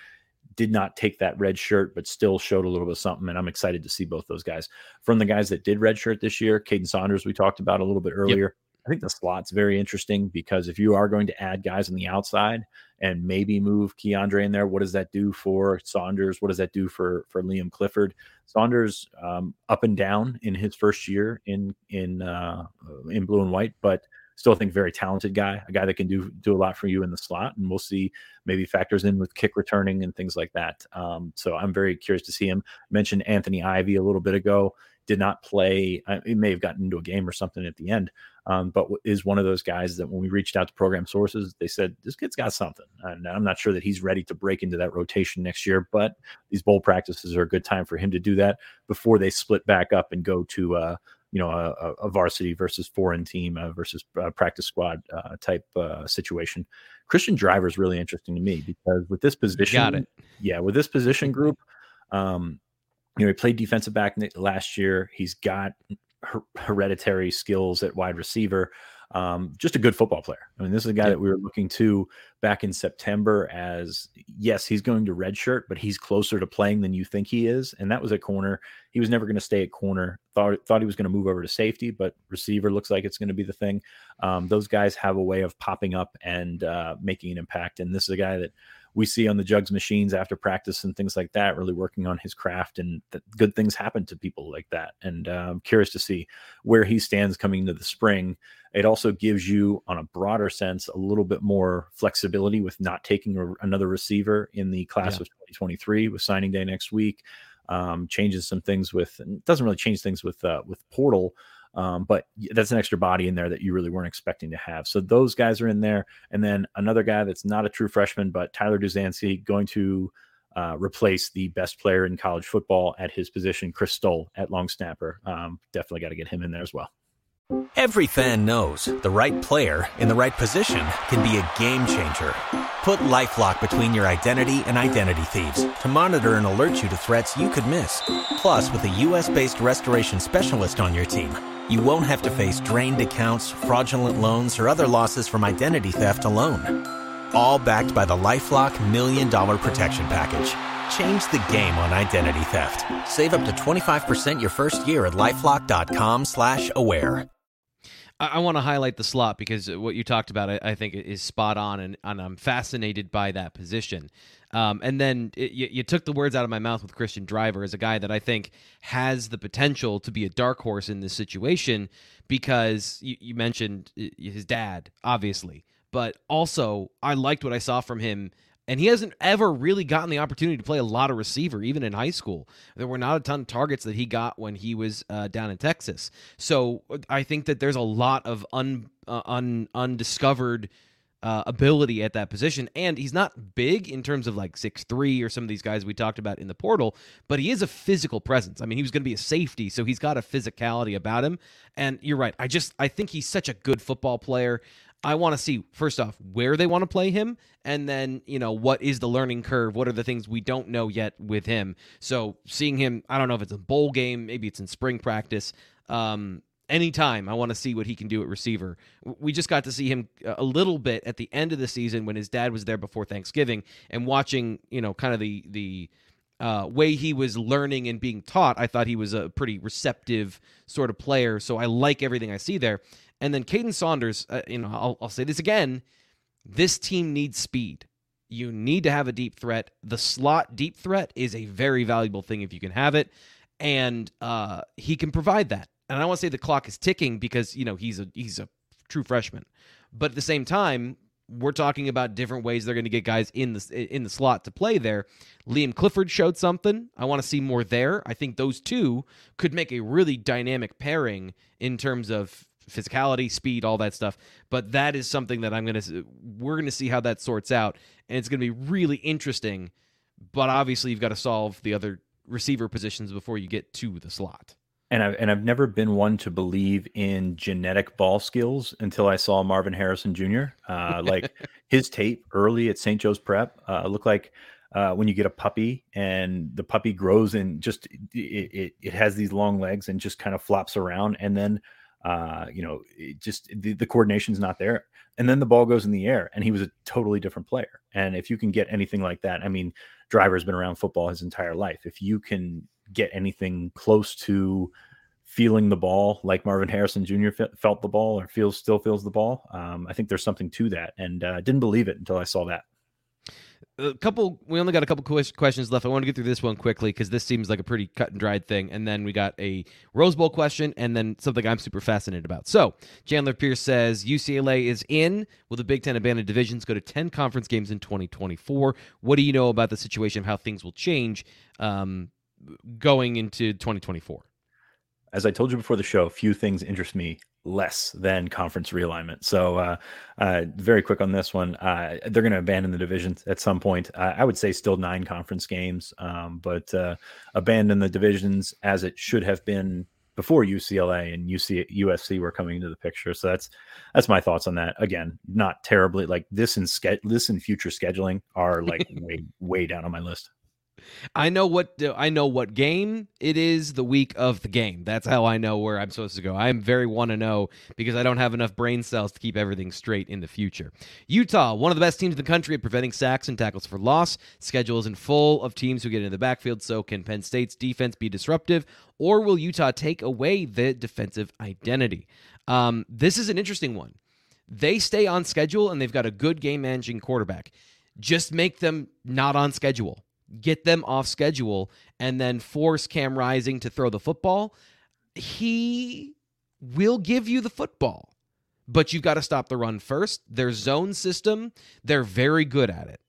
did not take that red shirt, but still showed a little bit of something. And I'm excited to see both those guys. From the guys that did red shirt this year, Kaden Saunders, we talked about a little bit earlier. Yep. I think the slot's very interesting because if you are going to add guys on the outside and maybe move Keandre in there, what does that do for Saunders? What does that do for for Liam Clifford? Saunders um, up and down in his first year in in uh, in blue and white, but still think very talented guy, a guy that can do do a lot for you in the slot, and we'll see maybe factors in with kick returning and things like that. Um, so I'm very curious to see him. I mentioned Anthony Ivey a little bit ago. Did not play. He may have gotten into a game or something at the end, um, but is one of those guys that when we reached out to program sources, they said this kid's got something. And I'm not sure that he's ready to break into that rotation next year, but these bowl practices are a good time for him to do that before they split back up and go to uh, you know a, a varsity versus foreign team uh, versus uh, practice squad uh, type uh, situation. Christian Driver is really interesting to me because with this position, got it. Yeah, with this position group, um, you know, he played defensive back last year. He's got her- hereditary skills at wide receiver. Um, just a good football player. I mean, this is a guy yeah. that we were looking to back in September as yes, he's going to redshirt, but he's closer to playing than you think he is. And that was a corner. He was never going to stay at corner. Thought thought he was going to move over to safety, but receiver looks like it's going to be the thing. Um, those guys have a way of popping up and uh, making an impact. And this is a guy that we see on the jugs machines after practice and things like that, really working on his craft, and good things happen to people like that. And uh, I'm curious to see where he stands coming into the spring. It also gives you, on a broader sense, a little bit more flexibility with not taking a, another receiver in the class yeah. of 2023 with signing day next week. Um, changes some things with, doesn't really change things with uh, with portal um, but that's an extra body in there that you really weren't expecting to have. So those guys are in there. And then another guy that's not a true freshman, but Tyler Duzansky going to uh, replace the best player in college football at his position, Chris Stoll at long snapper. Um, definitely got to get him in there as well. Every fan knows the right player in the right position can be a game changer. Put LifeLock between your identity and identity thieves to monitor and alert you to threats you could miss. Plus, with a U.S.-based restoration specialist on your team you won't have to face drained accounts, fraudulent loans, or other losses from identity theft alone. All backed by the Lifelock Million Dollar Protection Package. Change the game on identity theft. Save up to 25% your first year at lifelock.com slash aware. I, want to highlight the slot because what you talked about, I, think, is spot on, and, and, I'm fascinated by that position. Um, and then it, you, you, took the words out of my mouth with Christian Driver as a guy that I think has the potential to be a dark horse in this situation because you, you mentioned his dad, obviously, but also I liked what I saw from him and he hasn't ever really gotten the opportunity to play a lot of receiver, even in high school. There were not a ton of targets that he got when he was uh, down in Texas. So I think that there's a lot of un, uh, un undiscovered uh, ability at that position. And he's not big in terms of like six three or some of these guys we talked about in the portal, but he is a physical presence. I mean, he was going to be a safety, so he's got a physicality about him. And you're right. I just I think he's such a good football player. I want to see first off where they want to play him, and then you know what is the learning curve. What are the things we don't know yet with him? So seeing him, I don't know if it's a bowl game, maybe it's in spring practice. Um, anytime I want to see what he can do at receiver. We just got to see him a little bit at the end of the season when his dad was there before Thanksgiving, and watching you know kind of the the uh, way he was learning and being taught, I thought he was a pretty receptive sort of player. So I like everything I see there. And then Kaden Saunders, uh, you know, I'll, I'll say this again: this team needs speed. You need to have a deep threat. The slot deep threat is a very valuable thing if you can have it, and uh, he can provide that. And I want to say the clock is ticking because you know he's a he's a true freshman, but at the same time, we're talking about different ways they're going to get guys in the in the slot to play there. Liam Clifford showed something. I want to see more there. I think those two could make a really dynamic pairing in terms of physicality, speed, all that stuff. But that is something that I'm going to we're going to see how that sorts out and it's going to be really interesting. But obviously you've got to solve the other receiver positions before you get to the slot. And I've and I've never been one to believe in genetic ball skills until I saw Marvin Harrison Jr. Uh, like his tape early at St. Joe's Prep uh, looked like uh, when you get a puppy and the puppy grows and just it, it, it has these long legs and just kind of flops around and then uh, you know, just the, the coordination's not there. And then the ball goes in the air, and he was a totally different player. And if you can get anything like that, I mean, Driver's been around football his entire life. If you can get anything close to feeling the ball like Marvin Harrison Jr. felt the ball or feels still feels the ball, um, I think there's something to that. And uh, didn't believe it until I saw that. A couple we only got a couple questions left. I want to get through this one quickly because this seems like a pretty cut and dried thing and then we got a rose bowl question and then something i'm super fascinated about. So chandler pierce says ucla is in. Will the big ten abandoned divisions go to 10 conference games in 2024 what do you know about the situation of how things will change? Um, going into 2024 as I told you before the show, few things interest me less than conference realignment. So, uh, uh, very quick on this one. Uh, they're going to abandon the divisions at some point. I would say still nine conference games, um, but uh, abandon the divisions as it should have been before UCLA and UC USC were coming into the picture. So that's that's my thoughts on that. Again, not terribly like this and ske- this and future scheduling are like way way down on my list. I know what I know what game it is the week of the game. That's how I know where I'm supposed to go. I am very want to know because I don't have enough brain cells to keep everything straight in the future. Utah, one of the best teams in the country at preventing sacks and tackles for loss. Schedule isn't full of teams who get into the backfield, so can Penn State's defense be disruptive, or will Utah take away the defensive identity? Um, this is an interesting one. They stay on schedule and they've got a good game managing quarterback. Just make them not on schedule get them off schedule, and then force Cam Rising to throw the football, he will give you the football. But you've got to stop the run first. Their zone system, they're very good at it.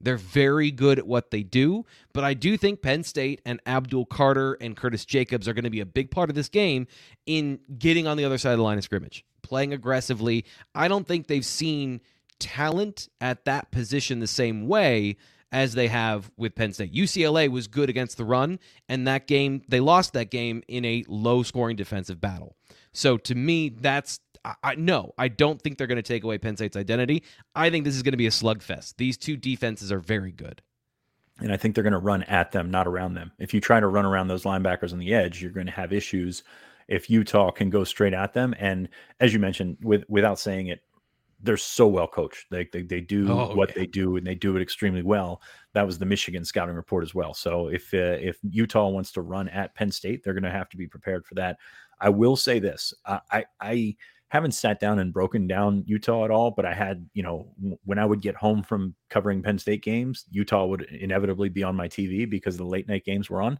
They're very good at what they do, but I do think Penn State and Abdul Carter and Curtis Jacobs are going to be a big part of this game in getting on the other side of the line of scrimmage, playing aggressively. I don't think they've seen talent at that position the same way as they have with Penn State. UCLA was good against the run, and that game, they lost that game in a low scoring defensive battle. So to me, that's I, no, I don't think they're going to take away Penn State's identity. I think this is going to be a slugfest. These two defenses are very good. And I think they're going to run at them, not around them. If you try to run around those linebackers on the edge, you're going to have issues if Utah can go straight at them. And as you mentioned, with without saying it, they're so well coached. They they, they do oh, what yeah. they do and they do it extremely well. That was the Michigan scouting report as well. So if uh, if Utah wants to run at Penn State, they're going to have to be prepared for that. I will say this: I, I, I haven't sat down and broken down Utah at all, but I had you know when I would get home from covering Penn State games, Utah would inevitably be on my TV because the late night games were on.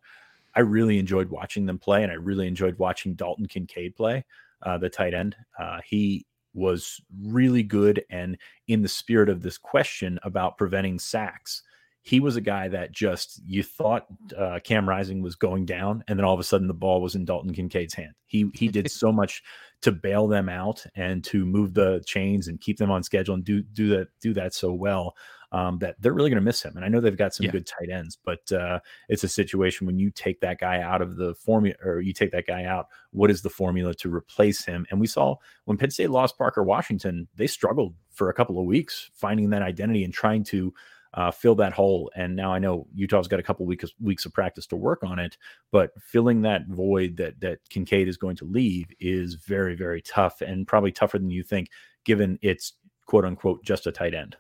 I really enjoyed watching them play, and I really enjoyed watching Dalton Kincaid play, uh, the tight end. Uh, he was really good and in the spirit of this question about preventing sacks he was a guy that just you thought uh, Cam Rising was going down, and then all of a sudden the ball was in Dalton Kincaid's hand. He he did so much to bail them out and to move the chains and keep them on schedule and do do that do that so well um, that they're really going to miss him. And I know they've got some yeah. good tight ends, but uh, it's a situation when you take that guy out of the formula or you take that guy out, what is the formula to replace him? And we saw when Penn State lost Parker Washington, they struggled for a couple of weeks finding that identity and trying to uh, fill that hole. And now I know Utah's got a couple weeks weeks of practice to work on it, but filling that void that that Kincaid is going to leave is very very tough and probably tougher than you think, given it's quote unquote just a tight end.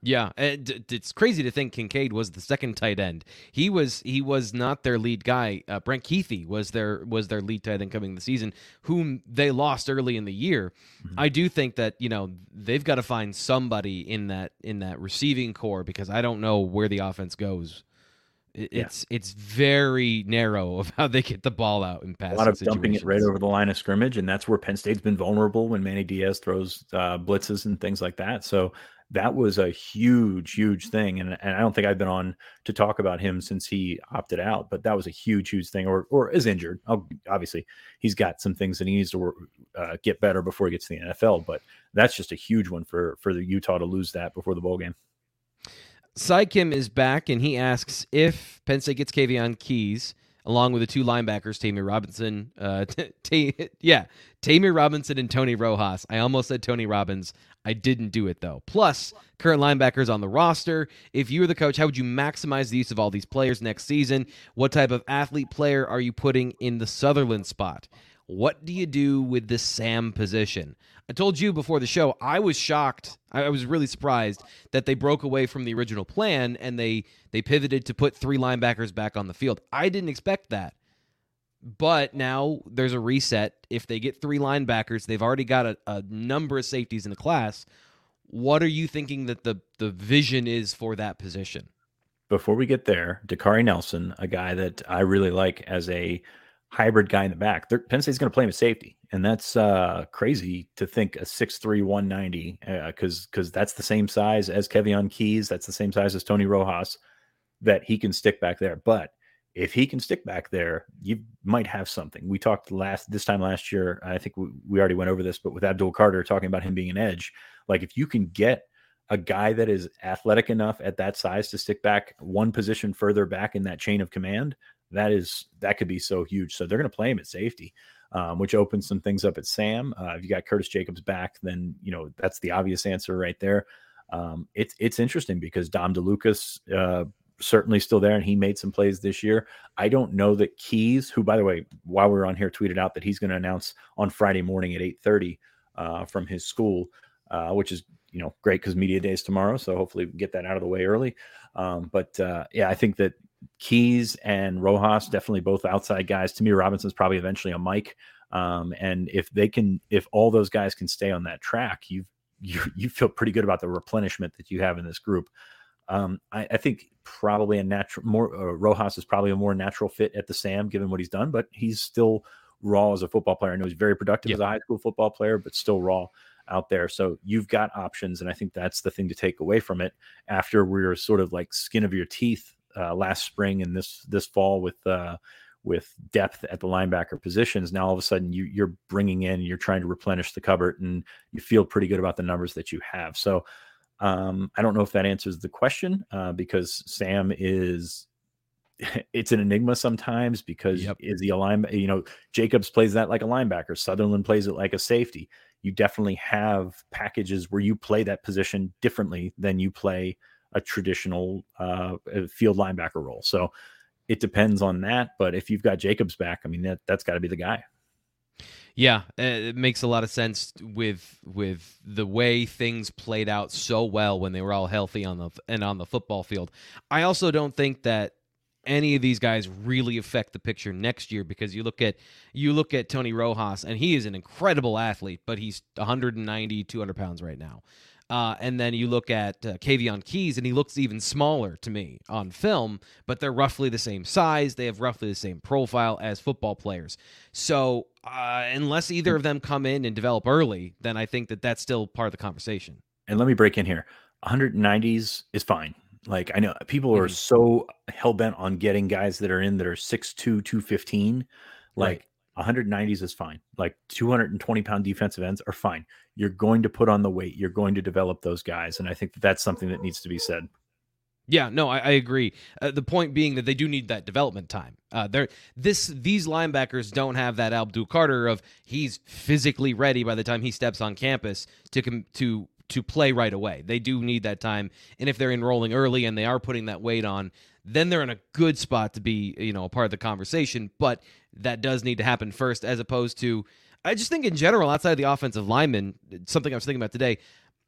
Yeah, it's crazy to think Kincaid was the second tight end. He was he was not their lead guy. Uh, Brant Kuithe was their was their lead tight end coming the season, whom they lost early in the year. Mm-hmm. I do think that you know they've got to find somebody in that in that receiving core because I don't know where the offense goes. it's yeah. it's very narrow of how they get the ball out in pass. A lot of dumping it right over the line of scrimmage, and that's where Penn State's been vulnerable when Manny Diaz throws uh, blitzes and things like that. So that was a huge, huge thing. And, and I don't think I've been on to talk about him since he opted out, but that was a huge, huge thing, or or is injured. obviously, he's got some things that he needs to uh, get better before he gets to the NFL. But that's just a huge one for for the Utah to lose that before the bowl game. Cy Kim is back, and he asks if Penn State gets Kaveion Keys along with the two linebackers, Ta'Mere Robinson, uh, t- t- yeah, Ta'Mere Robinson and Tony Rojas. I almost said Tony Robbins. I didn't do it though. Plus, current linebackers on the roster. If you were the coach, how would you maximize the use of all these players next season? What type of athlete player are you putting in the Sutherland spot? What do you do with the Sam position? I told you before the show, I was shocked. I was really surprised that they broke away from the original plan and they they pivoted to put three linebackers back on the field. I didn't expect that. But now there's a reset. If they get three linebackers, they've already got a, a number of safeties in the class. What are you thinking that the the vision is for that position? Before we get there, Dakari Nelson, a guy that I really like as a hybrid guy in the back. Penn State's going to play him at safety, and that's uh, crazy to think a 6'3", 190 because uh, because that's the same size as Kaveion Keys. That's the same size as Tony Rojas. That he can stick back there, but if he can stick back there, you might have something. We talked last this time last year. I think we, we already went over this, but with Abdul Carter talking about him being an edge, like if you can get a guy that is athletic enough at that size to stick back one position further back in that chain of command, that is that could be so huge. So they're going to play him at safety, um, which opens some things up at Sam. Uh, if you got Curtis Jacobs back, then you know that's the obvious answer right there. Um, it's it's interesting because Dom DeLuca's uh, certainly still there, and he made some plays this year. I don't know that Keys, who by the way, while we are on here, tweeted out that he's going to announce on Friday morning at eight thirty uh, from his school, uh, which is you know great because media day is tomorrow, so hopefully we get that out of the way early. Um, but uh, yeah, I think that Keys and Rojas definitely both outside guys. To me, Robinson's probably eventually a Mike. Um, and if they can, if all those guys can stay on that track, you've you you feel pretty good about the replenishment that you have in this group. Um, I, I, think probably a natural more uh, Rojas is probably a more natural fit at the Sam given what he's done, but he's still raw as a football player. I know he's very productive yep. as a high school football player, but still raw out there. So you've got options, and I think that's the thing to take away from it. After we're sort of like skin of your teeth uh, last spring and this this fall with uh, with depth at the linebacker positions. Now all of a sudden you, you're bringing in, you're trying to replenish the cupboard, and you feel pretty good about the numbers that you have. So um, I don't know if that answers the question uh, because Sam is it's an enigma sometimes because yep. is he a you know Jacobs plays that like a linebacker Sutherland plays it like a safety you definitely have packages where you play that position differently than you play a traditional uh, field linebacker role so it depends on that. But if you've got Jacobs back, I mean that that's got to be the guy. Yeah, uh, it makes a lot of sense with with the way things played out so well when they were all healthy on the and on the football field. I also don't think that any of these guys really affect the picture next year because you look at you look at Tony Rojas and he is an incredible athlete, but he's 190 200 pounds right now. Uh, and then you look at uh, Kaveion Keys, and he looks even smaller to me on film, but they're roughly the same size. They have roughly the same profile as football players. So, uh, unless either of them come in and develop early, then I think that that's still part of the conversation. And let me break in here 190s is fine. Like, I know people are mm-hmm. so hell bent on getting guys that are in that are 6'2, 215. Like, right. 190s is fine. Like 220 pound defensive ends are fine. You're going to put on the weight. You're going to develop those guys, and I think that that's something that needs to be said. Yeah, no, I, I agree. Uh, the point being that they do need that development time. Uh, they're this these linebackers don't have that Abdul Carter of he's physically ready by the time he steps on campus to com- to to play right away. They do need that time, and if they're enrolling early and they are putting that weight on, then they're in a good spot to be you know a part of the conversation. But that does need to happen first, as opposed to I just think in general, outside of the offensive lineman, something I was thinking about today.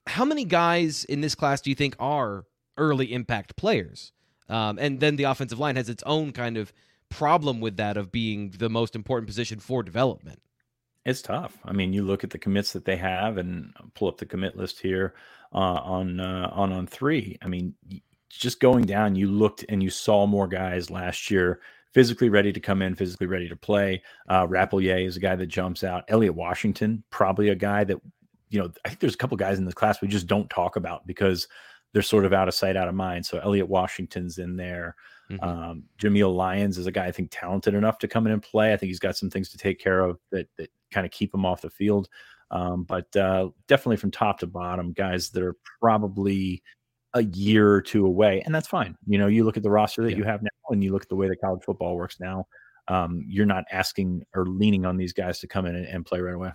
How many guys in this class do you think are early impact players? Um, and then the offensive line has its own kind of problem with that of being the most important position for development. It's tough. I mean, you look at the commits that they have, and pull up the commit list here uh, on uh, on on three. I mean, just going down, you looked and you saw more guys last year physically ready to come in, physically ready to play. Uh, Rappleyea is a guy that jumps out. Elliot Washington, probably a guy that, you know, I think there's a couple guys in this class we just don't talk about because they're sort of out of sight, out of mind. So Elliot Washington's in there. Mm-hmm. Um, Jameial Lyons is a guy I think talented enough to come in and play. I think he's got some things to take care of that that kind of keep him off the field. Um, but uh, definitely from top to bottom, guys that are probably a year or two away, and that's fine. You know, you look at the roster that yeah. you have now, and you look at the way that college football works now. Um, you're not asking or leaning on these guys to come in and, and play right away.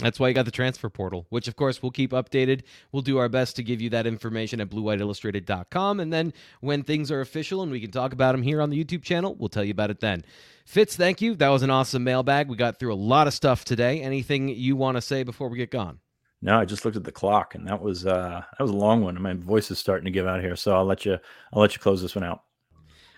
That's why you got the transfer portal, which of course we'll keep updated. We'll do our best to give you that information at bluewhiteillustrated.com. And then when things are official and we can talk about them here on the YouTube channel, we'll tell you about it then. Fitz, thank you. That was an awesome mailbag. We got through a lot of stuff today. Anything you want to say before we get gone? No, I just looked at the clock, and that was uh, that was a long one. And my voice is starting to give out here, so I'll let you I'll let you close this one out.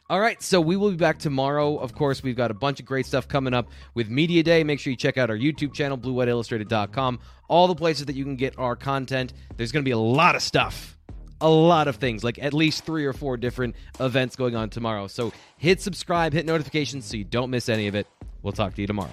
All right, so we will be back tomorrow. Of course, we've got a bunch of great stuff coming up with Media Day. Make sure you check out our YouTube channel, bluewhiteillustrated.com, all the places that you can get our content. There's going to be a lot of stuff, a lot of things, like at least three or four different events going on tomorrow. So hit subscribe, hit notifications so you don't miss any of it. We'll talk to you tomorrow.